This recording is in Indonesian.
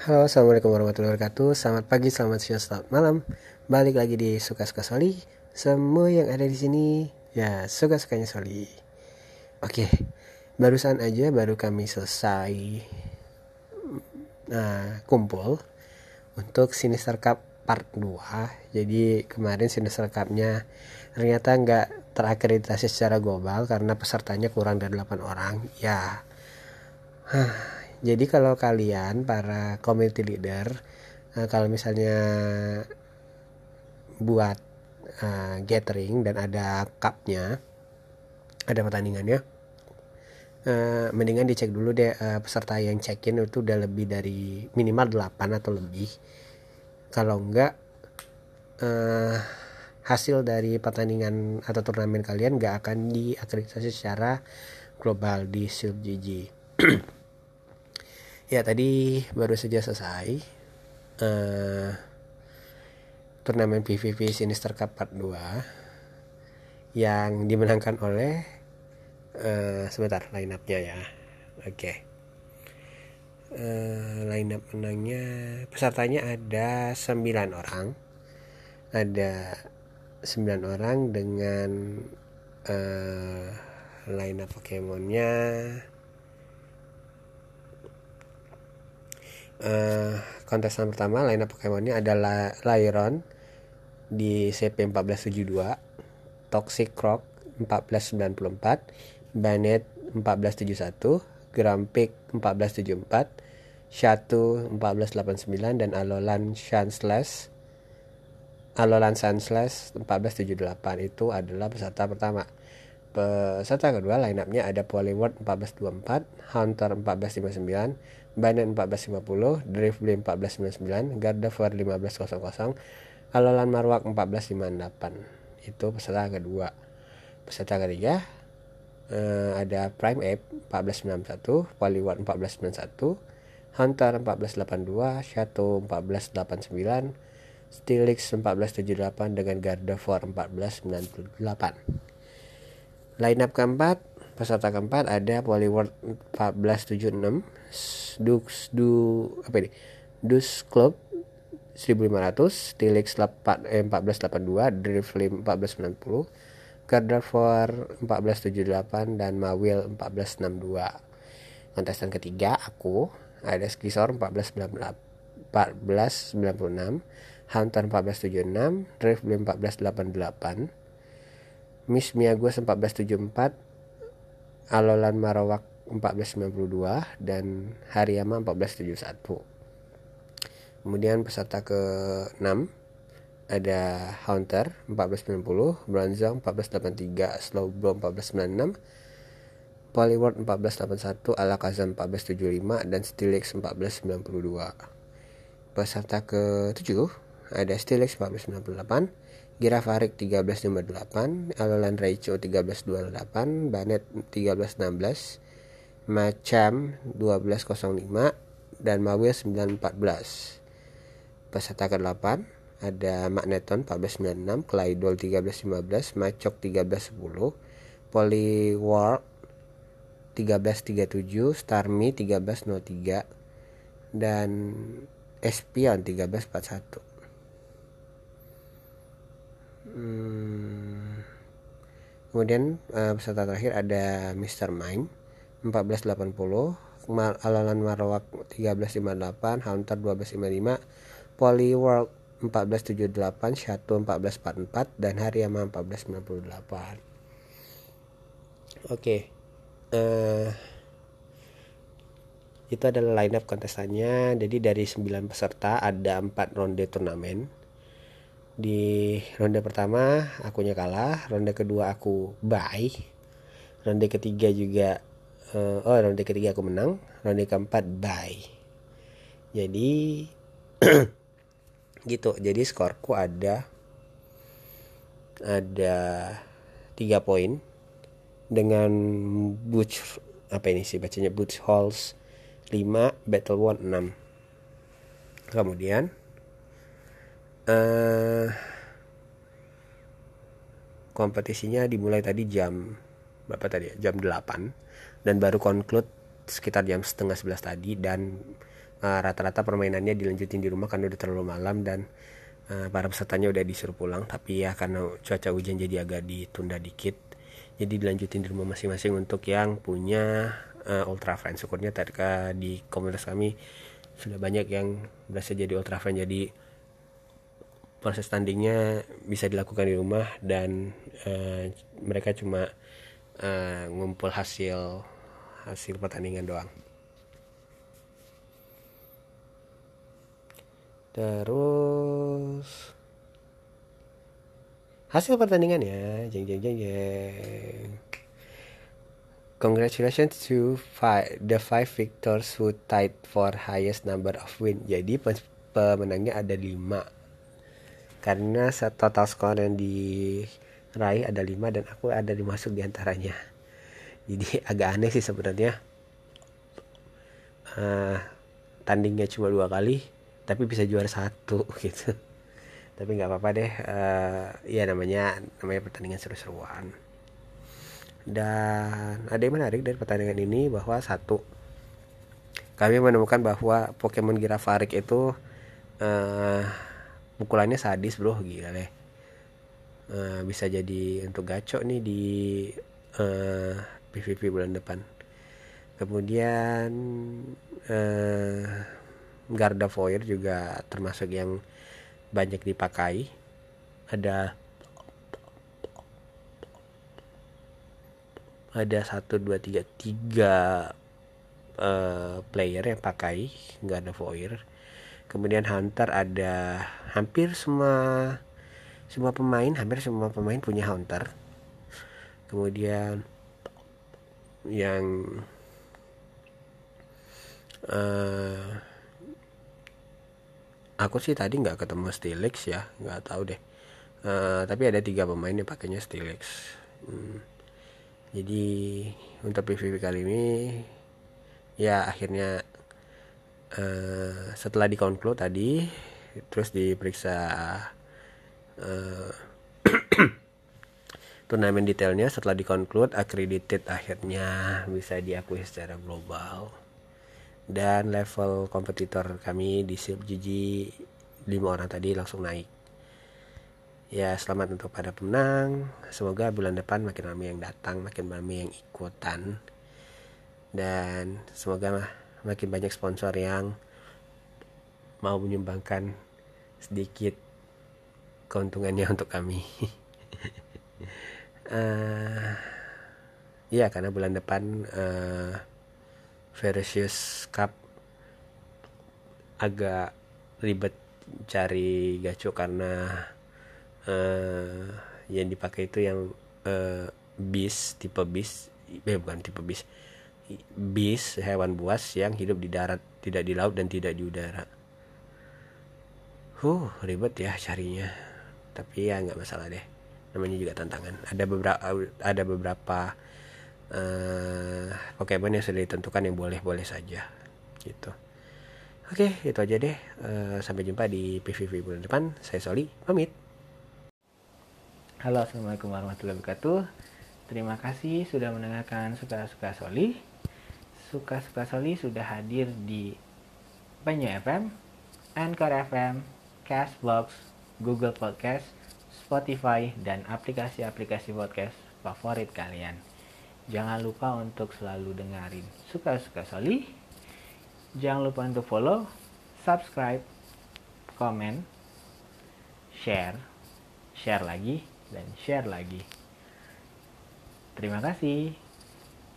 Halo, assalamualaikum warahmatullahi wabarakatuh. Selamat pagi, selamat siang, selamat malam. Balik lagi di suka-suka Soli. Semua yang ada di sini, ya suka-sukanya Soli. Oke, barusan aja baru kami selesai nah, kumpul untuk Sinister Cup Part 2. Jadi kemarin Sinister Cup-nya ternyata nggak terakreditasi secara global karena pesertanya kurang dari 8 orang. Ya, jadi kalau kalian para community leader uh, kalau misalnya buat uh, gathering dan ada cupnya ada pertandingannya uh, mendingan dicek dulu deh uh, peserta yang check in itu udah lebih dari minimal 8 atau lebih. Kalau enggak uh, hasil dari pertandingan atau turnamen kalian nggak akan diakreditasi secara global di Silp GG Ya tadi baru saja selesai uh, turnamen PVP Sinister Cup Part 2 yang dimenangkan oleh uh, sebentar line up-nya ya. Oke. Okay. Uh, line up menangnya pesertanya ada 9 orang. Ada 9 orang dengan uh, line up Pokemonnya uh, kontestan pertama line up Pokemonnya adalah Lyron di CP 1472 Toxic Croc 1494 Banet 1471 Grampik 1474 Shatu 1489 dan Alolan Shanslash Alolan Sunslash 1478 itu adalah peserta pertama peserta kedua line up-nya ada Poliword 1424 Hunter 1459 Banet 1450, Drifblim 1499, Gardevoir 1500, Alolan Marwak 1458. Itu peserta kedua. Peserta ketiga uh, ada Prime Ape 1491, Poliwag 1491, Hunter 1482, Shadow 1489, Stilix 1478 dengan Gardevoir 1498. Line up keempat peserta keempat ada Poliword 1476 Dux du apa ini? Dus Club 1500 Tilix 1482 Driflim 1490 Gardevoir 1478 dan Mawil 1462 kontestan ketiga aku ada Skisor 1496 Hunter 1476 Driflim 1488 Miss Miagus 1474 Alolan Marawak 1492 dan Hariyama 1471. Kemudian peserta ke-6 ada Hunter 1490, Bronzong 1483, Slowbro 1496, Poliword 1481, Alakazam 1475 dan Steelix 1492. Peserta ke-7 ada Steelix 1498, Girafarik 1358, Alolan Raichu 1328, Banet 1316, Macam 1205 dan Mawil 914. Peserta ke-8 ada Magneton 1496, Clydol 1315, Macok 1310, Poliwar 1337, Starmie 1303 dan Espion 1341. Hmm. Kemudian uh, peserta terakhir ada Mr. Mime 1480, Alalan Marowak 1358, Hunter 1255, Poliworld 1478, Shatu 1444 dan Hariyama 1498. Oke. Okay. Uh, eh, itu adalah line up kontestannya. Jadi dari 9 peserta ada 4 ronde turnamen di ronde pertama akunya kalah. Ronde kedua aku bye. Ronde ketiga juga uh, oh ronde ketiga aku menang. Ronde keempat bye. Jadi gitu. Jadi skorku ada ada tiga poin. Dengan butch apa ini sih bacanya? Butch halls 5 battle one 6 kemudian uh, kompetisinya dimulai tadi jam berapa tadi ya? Jam 8 dan baru conclude sekitar jam setengah 11 tadi dan uh, rata-rata permainannya dilanjutin di rumah karena udah terlalu malam dan uh, para pesertanya udah disuruh pulang. Tapi ya karena cuaca hujan jadi agak ditunda dikit jadi dilanjutin di rumah masing-masing untuk yang punya uh, ultra fan. Syukurnya tadi di komunitas kami sudah banyak yang berhasil jadi ultra fan. Jadi proses tandingnya bisa dilakukan di rumah dan uh, mereka cuma uh, ngumpul hasil hasil pertandingan doang. Terus hasil pertandingan ya jeng jeng jeng jeng. Congratulations to five, the five victors who tied for highest number of win. Jadi pemenangnya ada lima karena total skor yang diraih ada lima dan aku ada dimasuk di antaranya. Jadi agak aneh sih sebenarnya. Uh, tandingnya cuma dua kali tapi bisa juara satu gitu. Tapi nggak apa-apa deh uh, ya namanya namanya pertandingan seru-seruan. Dan ada yang menarik dari pertandingan ini bahwa satu kami menemukan bahwa Pokemon Girafarik itu uh, pukulannya sadis bro gila deh. Uh, bisa jadi untuk gacok nih di uh, PVP bulan depan. Kemudian uh, Gardevoir juga termasuk yang banyak dipakai. Ada ada satu dua tiga tiga player yang pakai Gardevoir kemudian Hunter ada hampir semua semua pemain hampir semua pemain punya Hunter. Kemudian yang uh, aku sih tadi nggak ketemu Stilix ya nggak tahu deh. Uh, tapi ada tiga pemain yang pakainya Stilix hmm. jadi untuk PVP kali ini ya akhirnya uh, setelah dikonklu tadi terus diperiksa uh, turnamen detailnya setelah dikonklut accredited akhirnya bisa diakui secara global. Dan level kompetitor kami di Silp GG 5 orang tadi langsung naik. Ya selamat untuk pada pemenang. Semoga bulan depan makin ramai yang datang makin ramai yang ikutan. Dan semoga makin banyak sponsor yang mau menyumbangkan sedikit keuntungannya untuk kami. Uh, ya karena bulan depan uh, Versus Cup agak ribet cari gaco karena uh, yang dipakai itu yang uh, bis tipe bis eh bukan tipe bis bis hewan buas yang hidup di darat tidak di laut dan tidak di udara. Huh ribet ya carinya. Tapi ya nggak masalah deh. Namanya juga tantangan. Ada beberapa ada beberapa uh, Pokemon yang sudah ditentukan yang boleh-boleh saja. Gitu. Oke itu aja deh. Uh, sampai jumpa di PVV bulan depan. Saya Soli pamit. Halo assalamualaikum warahmatullahi wabarakatuh. Terima kasih sudah mendengarkan suka-suka Soli suka-suka Soli sudah hadir di Banyu FM Anchor FM Castbox Google Podcast Spotify dan aplikasi-aplikasi podcast favorit kalian Jangan lupa untuk selalu dengerin Suka-suka Soli. Jangan lupa untuk follow, subscribe, komen, share, share lagi, dan share lagi. Terima kasih.